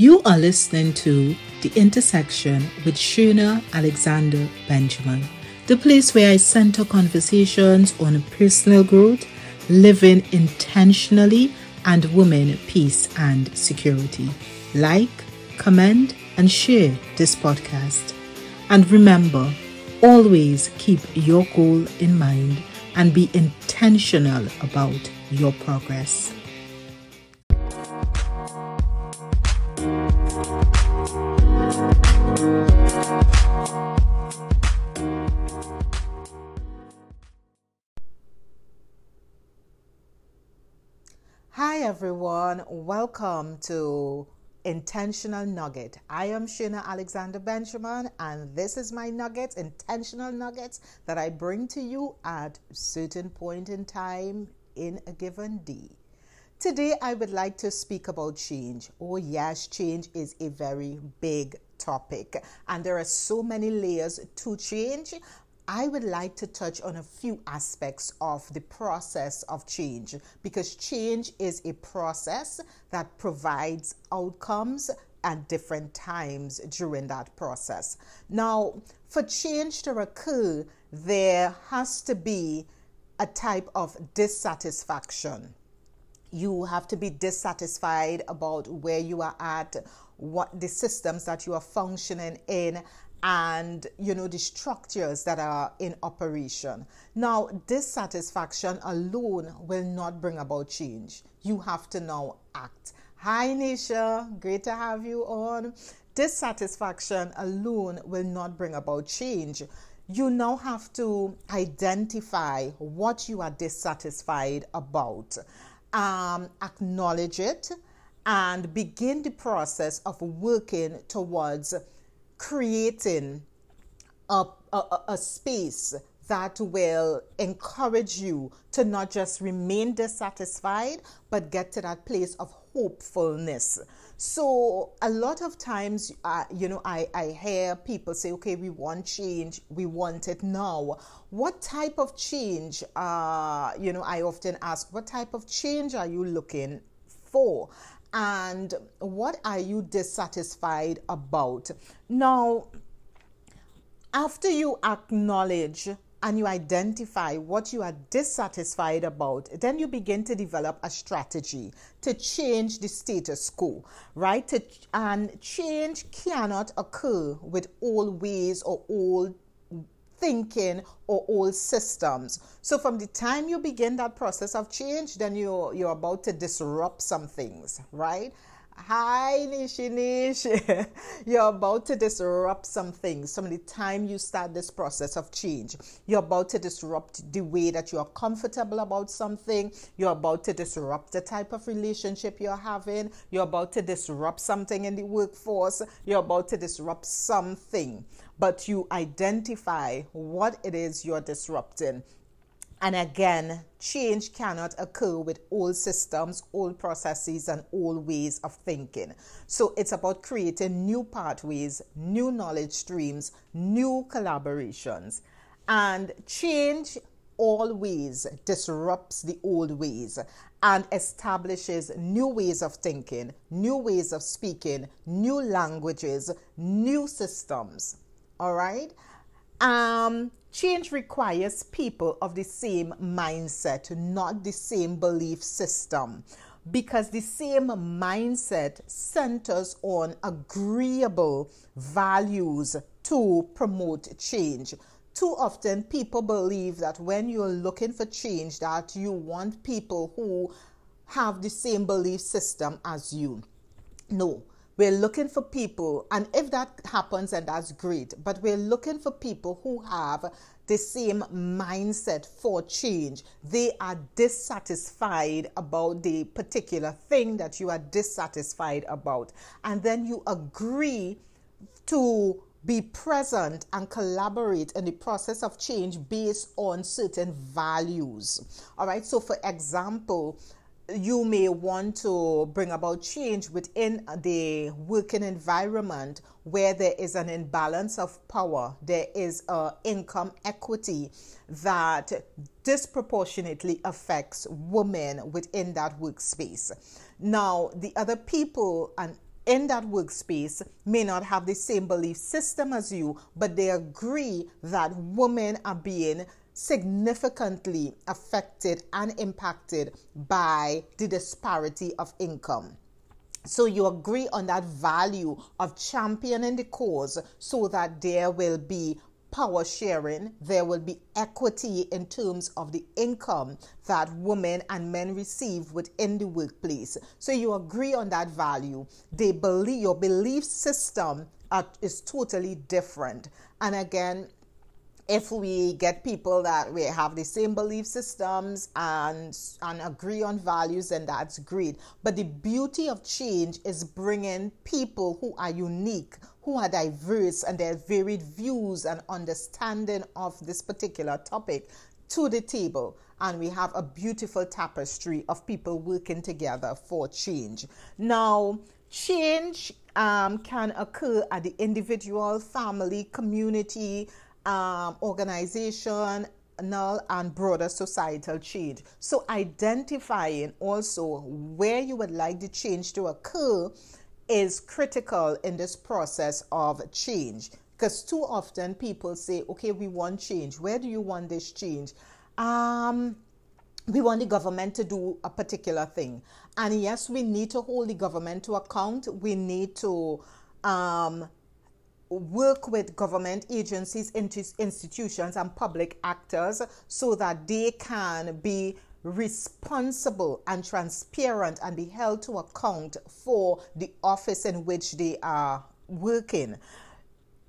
You are listening to The Intersection with Sherna Alexander Benjamin, the place where I center conversations on personal growth, living intentionally, and women, peace, and security. Like, comment, and share this podcast. And remember, always keep your goal in mind and be intentional about your progress. Everyone, welcome to Intentional Nugget. I am Sherna Alexander Benjamin, and this is my nuggets, intentional nuggets that I bring to you at certain point in time in a given day. Today, I would like to speak about change. Oh, yes, change is a very big topic, and there are so many layers to change. I would like to touch on a few aspects of the process of change because change is a process that provides outcomes at different times during that process. Now, for change to occur, there has to be a type of dissatisfaction. You have to be dissatisfied about where you are at, what the systems that you are functioning in, and you know the structures that are in operation. Now dissatisfaction alone will not bring about change. You have to now act. Hi nisha. Great to have you on. Dissatisfaction alone will not bring about change. You now have to identify what you are dissatisfied about um, acknowledge it and begin the process of working towards creating a, a, a space that will encourage you to not just remain dissatisfied, but get to that place of hopefulness. So, a lot of times, uh, you know, I, I hear people say, okay, we want change, we want it now. What type of change, uh, you know, I often ask, what type of change are you looking for? And what are you dissatisfied about? Now, after you acknowledge and you identify what you are dissatisfied about, then you begin to develop a strategy to change the status quo, right? To, and change cannot occur with old ways or old thinking or old systems. So from the time you begin that process of change, then you're you're about to disrupt some things, right? Hi, Nishi Nish. You're about to disrupt some things. From the time you start this process of change, you're about to disrupt the way that you're comfortable about something. You're about to disrupt the type of relationship you're having. You're about to disrupt something in the workforce. You're about to disrupt something. But you identify what it is you're disrupting and again, change cannot occur with old systems, old processes, and old ways of thinking. So it's about creating new pathways, new knowledge streams, new collaborations. And change always disrupts the old ways and establishes new ways of thinking, new ways of speaking, new languages, new systems. All right? Um, change requires people of the same mindset, not the same belief system, because the same mindset centers on agreeable values to promote change. Too often, people believe that when you're looking for change, that you want people who have the same belief system as you. No, we're looking for people, and if that happens, and that's great, but we're looking for people who have the same mindset for change. They are dissatisfied about the particular thing that you are dissatisfied about. And then you agree to be present and collaborate in the process of change based on certain values. All right, so for example, you may want to bring about change within the working environment where there is an imbalance of power, there is a income equity that disproportionately affects women within that workspace. Now, the other people and in that workspace may not have the same belief system as you, but they agree that women are being significantly affected and impacted by the disparity of income. So you agree on that value of championing the cause so that there will be power sharing, there will be equity in terms of the income that women and men receive within the workplace. So you agree on that value. They believe your belief system are, is totally different. And again, if we get people that we have the same belief systems and and agree on values then that's great. But the beauty of change is bringing people who are unique who are diverse and their varied views and understanding of this particular topic to the table. And we have a beautiful tapestry of people working together for change. Now change um, can occur at the individual family community um, organization and broader societal change. So, identifying also where you would like the change to occur is critical in this process of change. Because too often people say, okay, we want change. Where do you want this change? Um, we want the government to do a particular thing. And yes, we need to hold the government to account. We need to um, work with government agencies, institutions, and public actors so that they can be responsible and transparent and be held to account for the office in which they are working.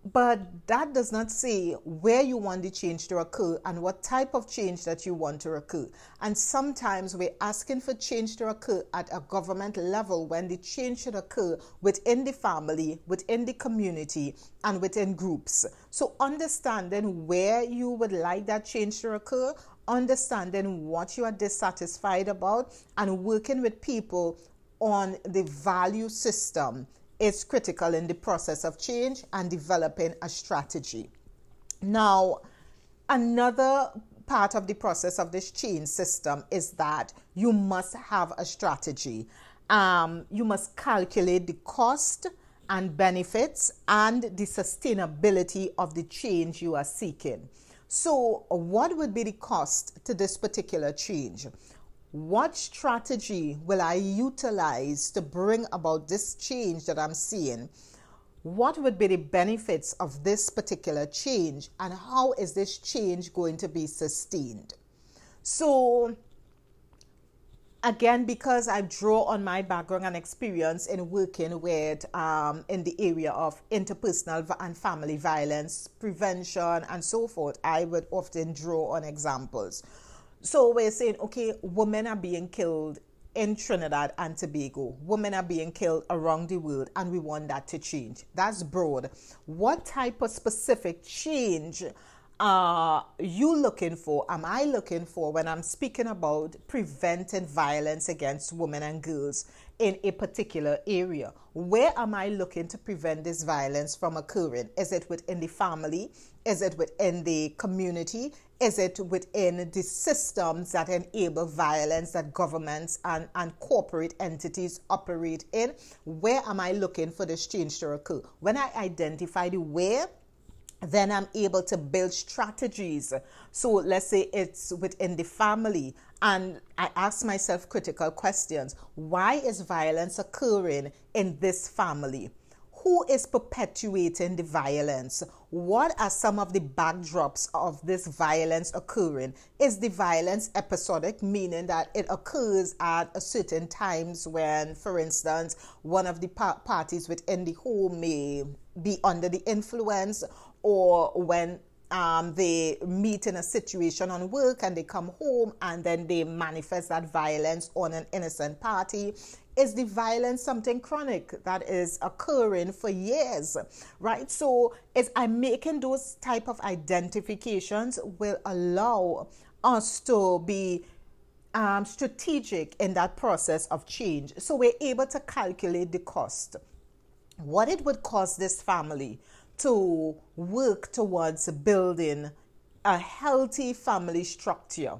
But that does not say where you want the change to occur and what type of change that you want to occur. And sometimes we're asking for change to occur at a government level when the change should occur within the family, within the community, and within groups. So, understanding where you would like that change to occur, understanding what you are dissatisfied about, and working with people on the value system is critical in the process of change and developing a strategy. Now, another part of the process of this change system is that you must have a strategy. Um, you must calculate the cost and benefits and the sustainability of the change you are seeking. So, what would be the cost to this particular change? What strategy will I utilize to bring about this change that I'm seeing? What would be the benefits of this particular change, and how is this change going to be sustained? So, again, because I draw on my background and experience in working with um, in the area of interpersonal and family violence prevention and so forth, I would often draw on examples. So we're saying, okay, women are being killed in Trinidad and Tobago. Women are being killed around the world, and we want that to change. That's broad. What type of specific change are you looking for? Am I looking for when I'm speaking about preventing violence against women and girls in a particular area? Where am I looking to prevent this violence from occurring? Is it within the family? Is it within the community? Is it within the systems that enable violence that governments and, and corporate entities operate in? Where am I looking for this change to occur? When I identify the where, then I'm able to build strategies. So let's say it's within the family, and I ask myself critical questions. Why is violence occurring in this family? Who is perpetuating the violence? What are some of the backdrops of this violence occurring? Is the violence episodic, meaning that it occurs at a certain times when, for instance, one of the parties within the home may be under the influence, or when um, they meet in a situation on work and they come home and then they manifest that violence on an innocent party is the violence something chronic that is occurring for years right? So is i'm making those type of identifications will allow us to be um, strategic in that process of change. So we're able to calculate the cost. What it would cost this family to work towards building a healthy family structure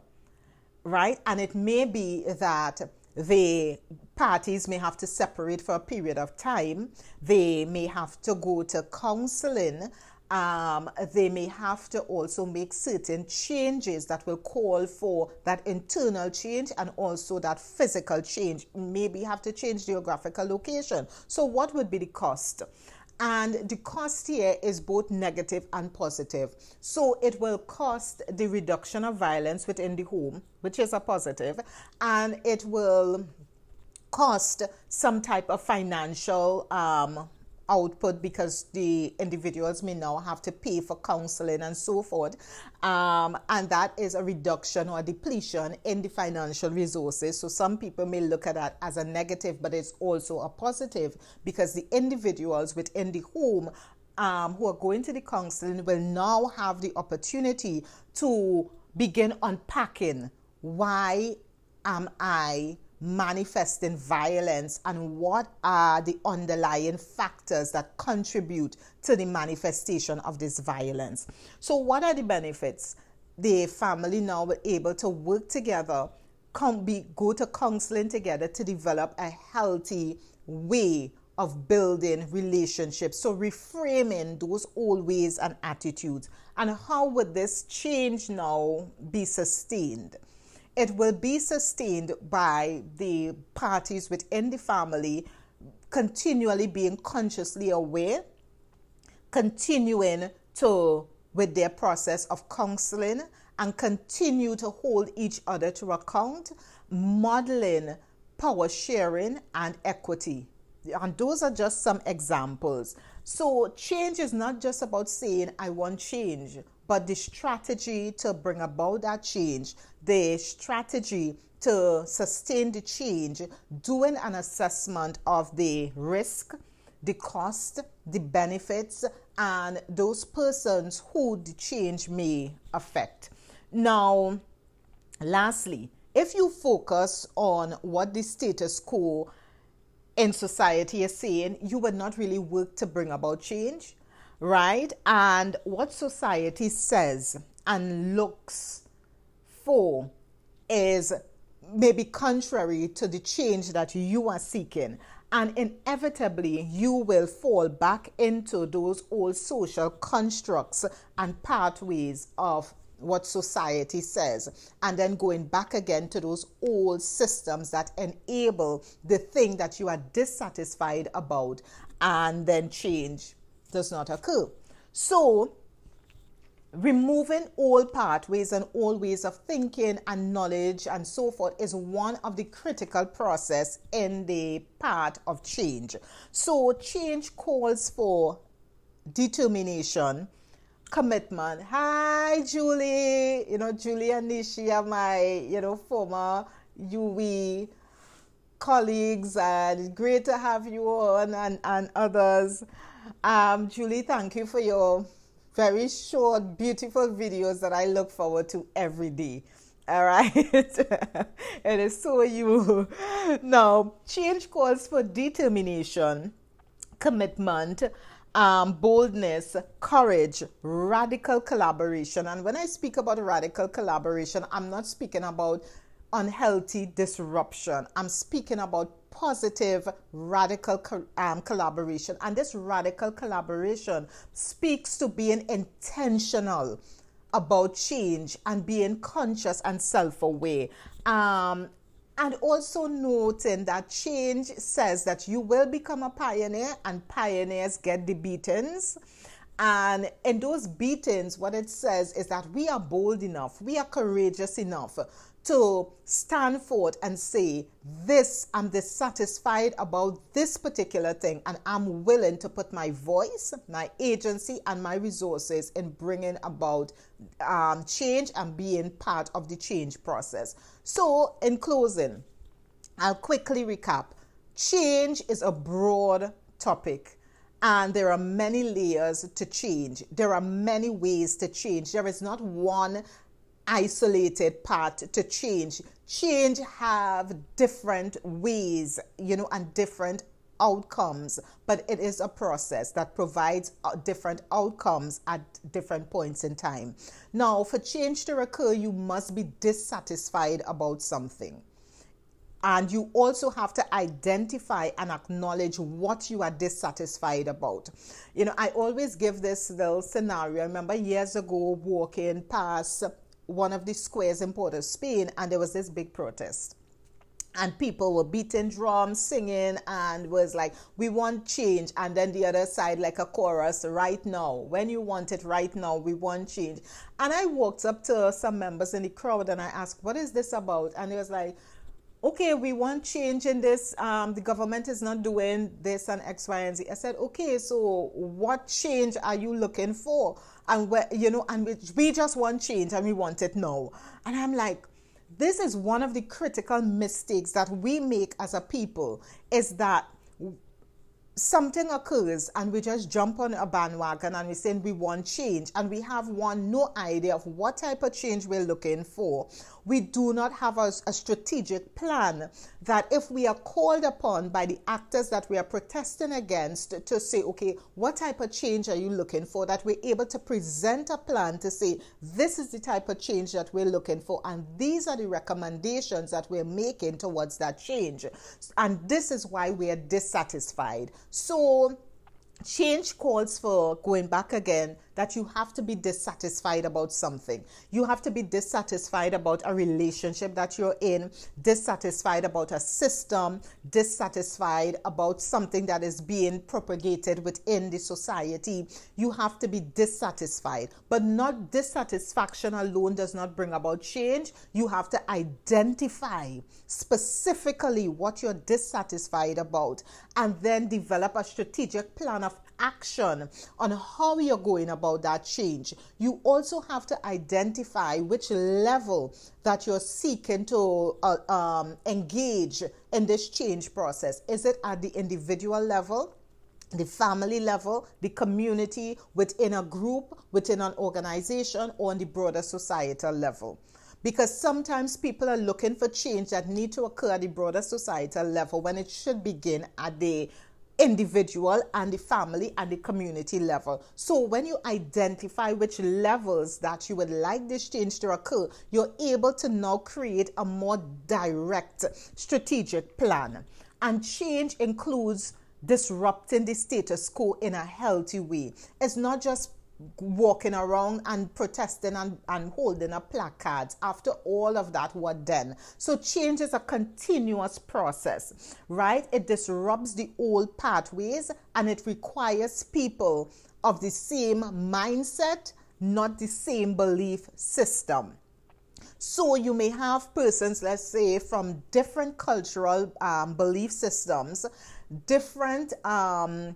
right? And it may be that the parties may have to separate for a period of time. They may have to go to counseling. Um, they may have to also make certain changes that will call for that internal change and also that physical change. Maybe have to change geographical location. So, what would be the cost? And the cost here is both negative and positive. So it will cost the reduction of violence within the home, which is a positive, and it will cost some type of financial um, output because the individuals may now have to pay for counseling and so forth. Um, and that is a reduction or a depletion in the financial resources. So some people may look at that as a negative, but it's also a positive because the individuals within the home um, who are going to the counseling will now have the opportunity to begin unpacking why am I manifesting violence and what are the underlying factors that contribute to the manifestation of this violence. So, what are the benefits? The family now were able to work together, come be, go to counseling together to develop a healthy way of building relationships. So, reframing those old ways and attitudes. And how would this change now be sustained? It will be sustained by the parties within the family continually being consciously aware, continuing to with their process of counseling and continue to hold each other to account, modeling power sharing and equity. And those are just some examples. So, change is not just about saying, I want change, but the strategy to bring about that change the strategy to sustain the change, doing an assessment of the risk, the cost, the benefits, and those persons who the change may affect. Now, lastly, if you focus on what the status quo in society is saying, you would not really work to bring about change, right? And what society says and looks for is maybe contrary to the change that you are seeking. And inevitably, you will fall back into those old social constructs and pathways of what society says, and then going back again to those old systems that enable the thing that you are dissatisfied about, and then change does not occur. So, removing all pathways and all ways of thinking and knowledge and so forth is one of the critical process in the path of change. So change calls for determination commitment. Hi julie. You know julie and nishi are my you know former UWI colleagues and great to have you on and, and others um, julie thank you for your very short, beautiful videos that I look forward to every day. All right. it is so you. Now, change calls for determination, commitment, um, boldness, courage, radical collaboration. And when I speak about radical collaboration, I'm not speaking about unhealthy disruption. I'm speaking about positive radical co- um, collaboration. And this radical collaboration speaks to being intentional about change and being conscious and self aware. Um, and also noting that change says that you will become a pioneer and pioneers get the beatings. And in those beatings, what it says is that we are bold enough, we are courageous enough to stand forth and say, This, I'm dissatisfied about this particular thing, and I'm willing to put my voice, my agency, and my resources in bringing about um, change and being part of the change process. So, in closing, I'll quickly recap. Change is a broad topic and there are many layers to change. There are many ways to change. There is not one isolated part to change. Change have different ways, you know, and different outcomes, but it is a process that provides uh, different outcomes at different points in time. Now, for change to occur, you must be dissatisfied about something. and you also have to identify and acknowledge what you are dissatisfied about. You know, I always give this little scenario. I remember years ago walking past one of the squares in Port of Spain, and there was this big protest and people were beating drums, singing, and was like, "We want change." And then the other side, like a chorus, right now. When you want it right now, we want change. And I walked up to some members in the crowd and I asked, "What is this about?" And it was like, "Okay, we want change in this. Um, the government is not doing this and X, Y, and Z." I said, "Okay, so what change are you looking for?" And we you know, and we, we just want change and we want it now. And I'm like this is one of the critical mistakes that we make as a people is that something occurs and we just jump on a bandwagon and we say we want change and we have one no idea of what type of change we're looking for we do not have a, a, strategic plan that if we are called upon by the actors that we are protesting against to say, okay, what type of change are you looking for? That we're able to present a plan to say, this is the type of change that we're looking for, and these are the recommendations that we're making towards that change. And this is why we are dissatisfied. So, change calls for going back again that you have to be dissatisfied about something. You have to be dissatisfied about a relationship that you're in, dissatisfied about a system, dissatisfied about something that is being propagated within the society. You have to be dissatisfied. But not dissatisfaction alone does not bring about change. You have to identify specifically what you're dissatisfied about and then develop a strategic plan of action on how you're going about that change. You also have to identify which level that you're seeking to uh, um, engage in this change process. Is it at the individual level? the family level, the community, within a group, within an organization, or on the broader societal level. Because sometimes people are looking for change that need to occur at the broader societal level when it should begin at the individual and the family and the community level. So when you identify which levels that you would like this change to occur, you're able to now create a more direct strategic plan. And change includes disrupting the status quo in a healthy way. It's not just walking around and protesting and, and holding a placard after all of that were done. So change is a continuous process, right? It disrupts the old pathways and it requires people of the same mindset, not the same belief system. So you may have persons, let's say, from different cultural um, belief systems, different um,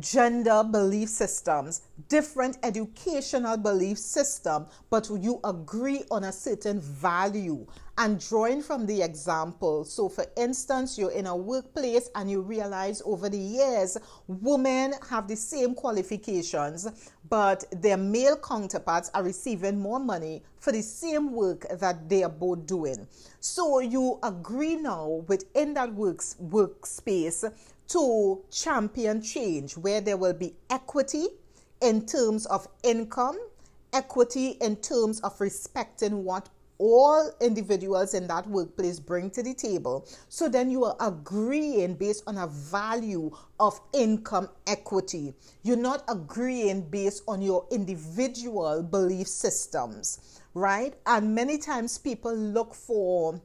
gender belief systems, different educational belief system, but you agree on a certain value and drawing from the example. So, for instance, you're in a workplace and you realize over the years women have the same qualifications, but their male counterparts are receiving more money for the same work that they are both doing. So, you agree now within that works, workspace to champion change where there will be equity in terms of income, equity in terms of respecting what all individuals in that workplace bring to the table. So then you are agreeing based on a value of income equity. You're not agreeing based on your individual belief systems, right? And many times people look for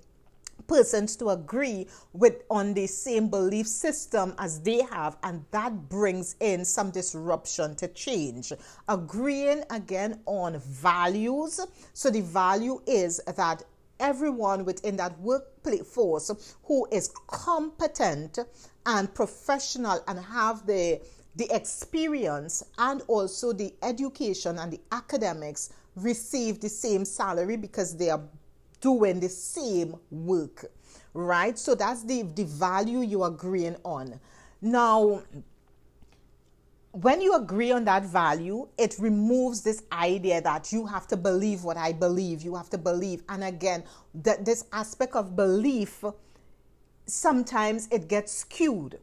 persons to agree with on the same belief system as they have and that brings in some disruption to change. Agreeing again on values. So the value is that everyone within that workforce who is competent and professional and have the the experience and also the education and the academics receive the same salary because they are doing the same work, right? So that's the, the value you're agreeing on. Now, when you agree on that value, it removes this idea that you have to believe what I believe. You have to believe. And again, that this aspect of belief, sometimes it gets skewed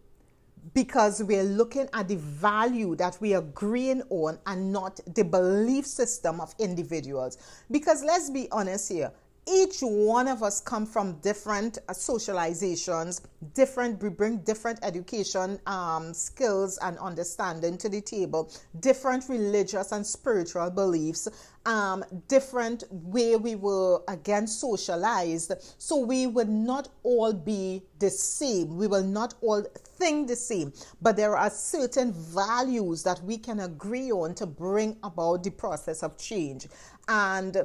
because we're looking at the value that we are agreeing on and not the belief system of individuals. Because let's be honest here, each one of us come from different uh, socializations different we bring different education um, skills and understanding to the table. Different religious and spiritual beliefs um, different way we were again socialized so we would not all be the same. We will not all think the same. But there are certain values that we can agree on to bring about the process of change. And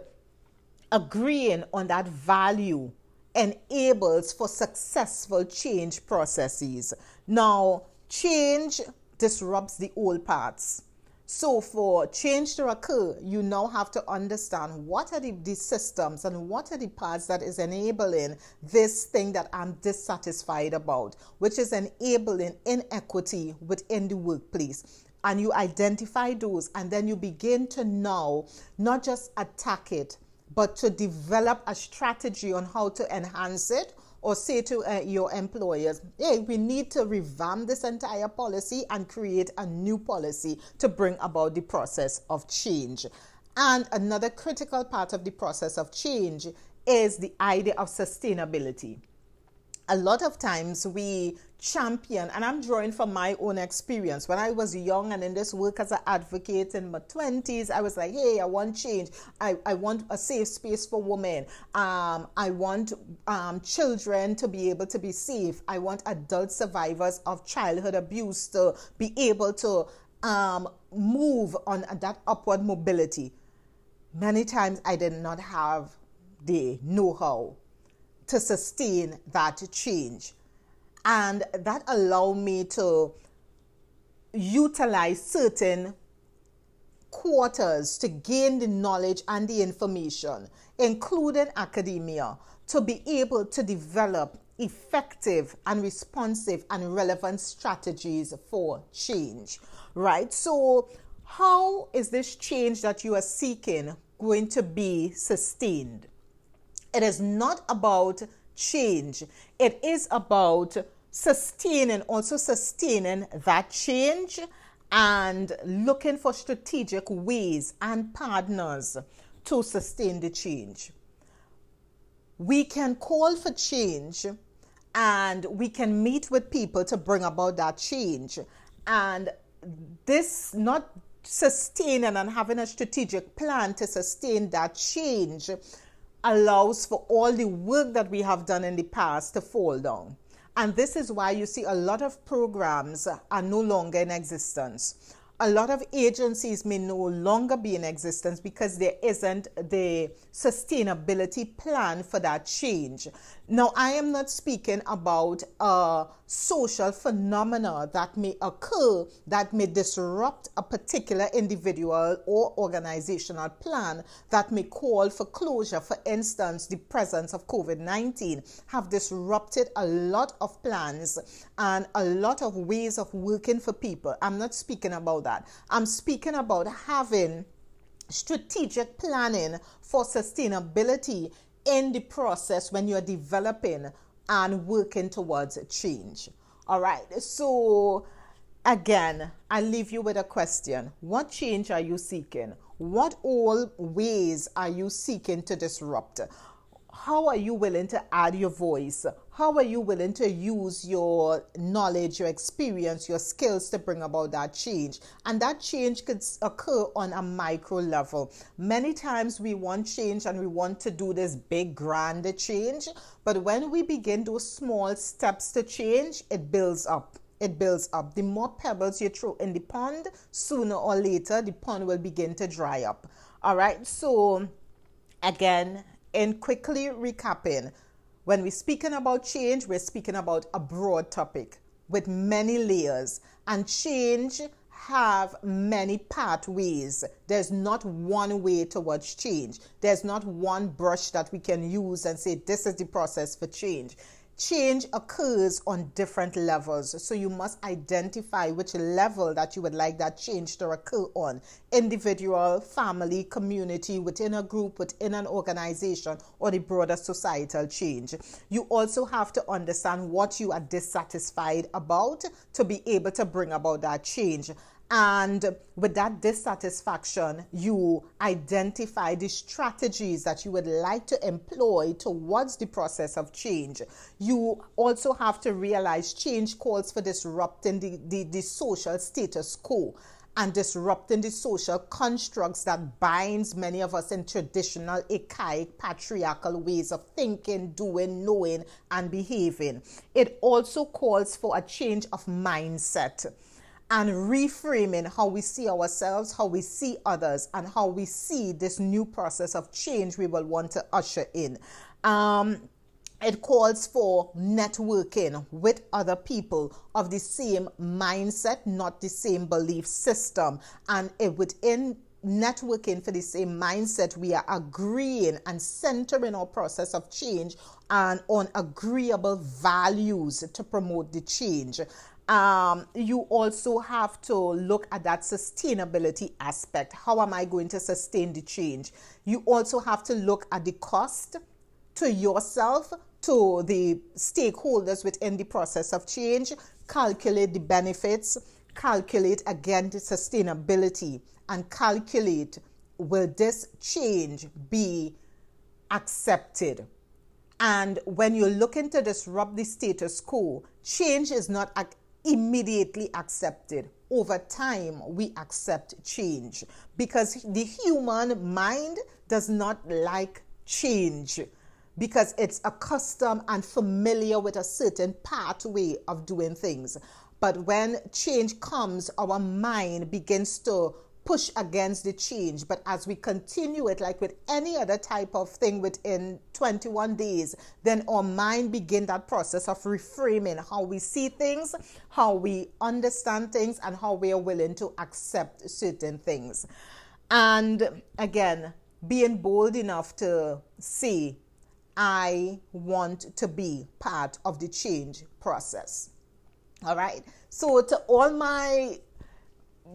agreeing on that value enables for successful change processes. Now, change disrupts the old parts. So, for change to occur, you now have to understand what are the, the, systems and what are the parts that is enabling this thing that I'm dissatisfied about, which is enabling inequity within the workplace. And you identify those, and then you begin to now not just attack it, but to develop a strategy on how to enhance it or say to uh, your employers, hey, we need to revamp this entire policy and create a new policy to bring about the process of change. And another critical part of the process of change is the idea of sustainability a lot of times we champion, and I'm drawing from my own experience. When I was young and in this work as an advocate in my 20s, I was like, hey, I want change. I, I want a safe space for women. Um, I want um, children to be able to be safe. I want adult survivors of childhood abuse to be able to um, move on that upward mobility. Many times I did not have the know how to sustain that change. And that allowed me to utilize certain quarters to gain the knowledge and the information, including academia, to be able to develop effective and responsive and relevant strategies for change. Right? So, how is this change that you are seeking going to be sustained? It is not about change, it is about sustaining, also sustaining that change and looking for strategic ways and partners to sustain the change. We can call for change and we can meet with people to bring about that change. And this not sustaining and having a strategic plan to sustain that change allows for all the work that we have done in the past to fall down. And this is why you see a lot of programs are no longer in existence a lot of agencies may no longer be in existence because there isn't the sustainability plan for that change. Now, I am not speaking about a social phenomena that may occur that may disrupt a particular individual or organizational plan that may call for closure. For instance, the presence of COVID 19 have disrupted a lot of plans and a lot of ways of working for people. I'm not speaking about that. I'm speaking about having strategic planning for sustainability in the process when you're developing and working towards change. All right, so again, I leave you with a question What change are you seeking? What all ways are you seeking to disrupt? how are you willing to add your voice? How are you willing to use your knowledge, your experience, your skills to bring about that change? And that change could occur on a micro level. Many times we want change and we want to do this big, grand change. But when we begin those small steps to change, it builds up it builds up. The more pebbles you throw in the pond, sooner or later the pond will begin to dry up. All right, so again, in quickly recapping, when we're speaking about change, we're speaking about a broad topic with many layers, and change have many pathways. There's not one way towards change. There's not one brush that we can use and say this is the process for change change occurs on different levels. So you must identify which level that you would like that change to occur on individual, family, community, within a group, within an organization, or the broader societal change. You also have to understand what you are dissatisfied about to be able to bring about that change. And with that dissatisfaction, you identify the strategies that you would like to employ towards the process of change. You also have to realize change calls for disrupting the, the, the social status quo and disrupting the social constructs that binds many of us in traditional archaic patriarchal ways of thinking doing knowing and behaving it also calls for a change of mindset and reframing how we see ourselves, how we see others, and how we see this new process of change we will want to usher in. Um, it calls for networking with other people of the same mindset, not the same belief system. And it, within networking for the same mindset, we are agreeing and centering our process of change and on agreeable values to promote the change um, you also have to look at that sustainability aspect. How am I going to sustain the change? You also have to look at the cost to yourself, to the stakeholders within the process of change, calculate the benefits, calculate again the sustainability, and calculate will this change be accepted? And when you're looking to disrupt the status quo, change is not immediately accepted. Over time, we accept change because the human mind does not like change because it's accustomed and familiar with a certain pathway of doing things. But when change comes, our mind begins to push against the change. But as we continue it, like with any other type of thing within 21 days, then our mind begin that process of reframing how we see things, how we understand things, and how we are willing to accept certain things. And again, being bold enough to say, I want to be part of the change process. All right. So, to all my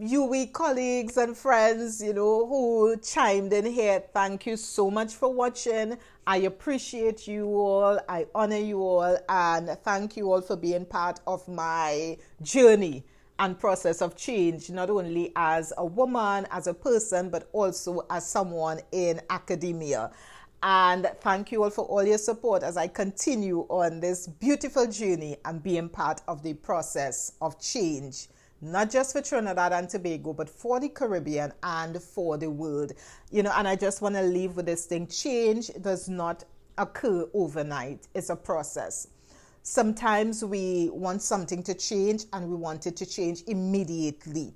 UWI colleagues and friends, you know, who chimed in here. Thank you so much for watching. I appreciate you all. I honor you all. And thank you all for being part of my journey and process of change, not only as a woman, as a person, but also as someone in academia. And thank you all for all your support as I continue on this beautiful journey and being part of the process of change not just for Trinidad and Tobago, but for the Caribbean and for the world. You know, and I just want to leave with this thing change does not occur overnight, it's a process. Sometimes we want something to change and we want it to change immediately.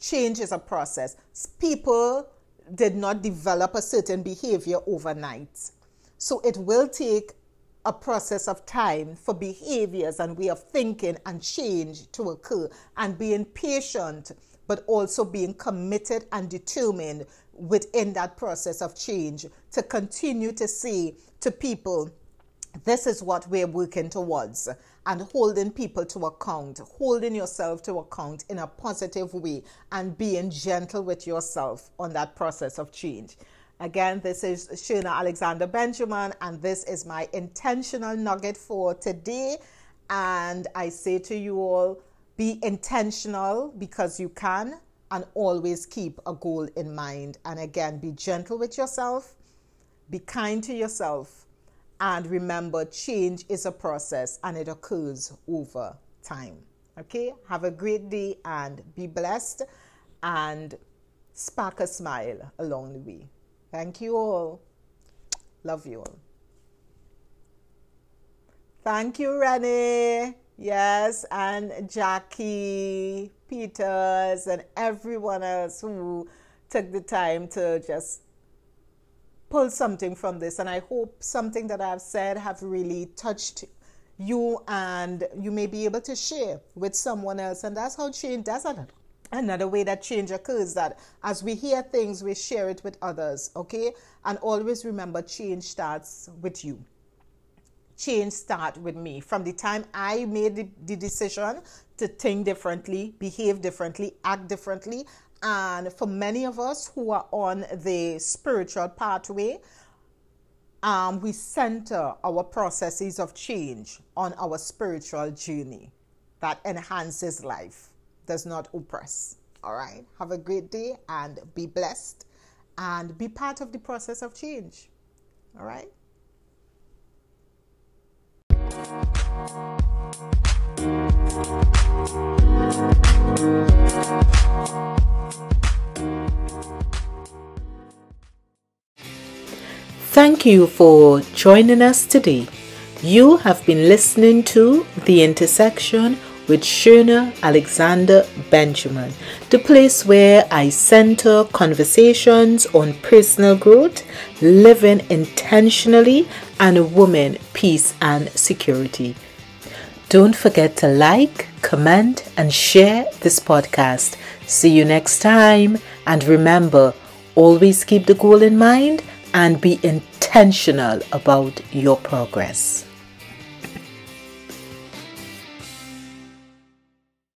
Change is a process. People did not develop a certain behavior overnight. So it will take a process of time for behaviors and way of thinking and change to occur and being patient but also being committed and determined within that process of change to continue to say to people this is what we're working towards and holding people to account, holding yourself to account in a positive way, and being gentle with yourself on that process of change. Again, this is Sherna Alexander Benjamin, and this is my intentional nugget for today. And I say to you all, be intentional because you can, and always keep a goal in mind. And again, be gentle with yourself, be kind to yourself, and remember change is a process and it occurs over time. Okay, have a great day and be blessed and spark a smile along the way. Thank you all. Love you all. Thank you, Renee. Yes, and Jackie Peters and everyone else who took the time to just pull something from this. And I hope something that I've said have really touched you and you may be able to share with someone else. And that's how change does it another way that change occurs that as we hear things we share it with others okay? And always remember change starts with you. Change start with me. From the time i made the, the decision to think differently behave differently act differently and for many of us who are on the spiritual pathway um, we center our processes of change on our spiritual journey that enhances life does not oppress. All right. Have a great day and be blessed and be part of the process of change. All right. Thank you for joining us today. You have been listening to The Intersection with Sherna Alexander Benjamin, the place where I center conversations on personal growth, living intentionally, and women, peace, and security. Don't forget to like, comment, and share this podcast. See you next time. And remember, always keep the goal in mind and be intentional about your progress.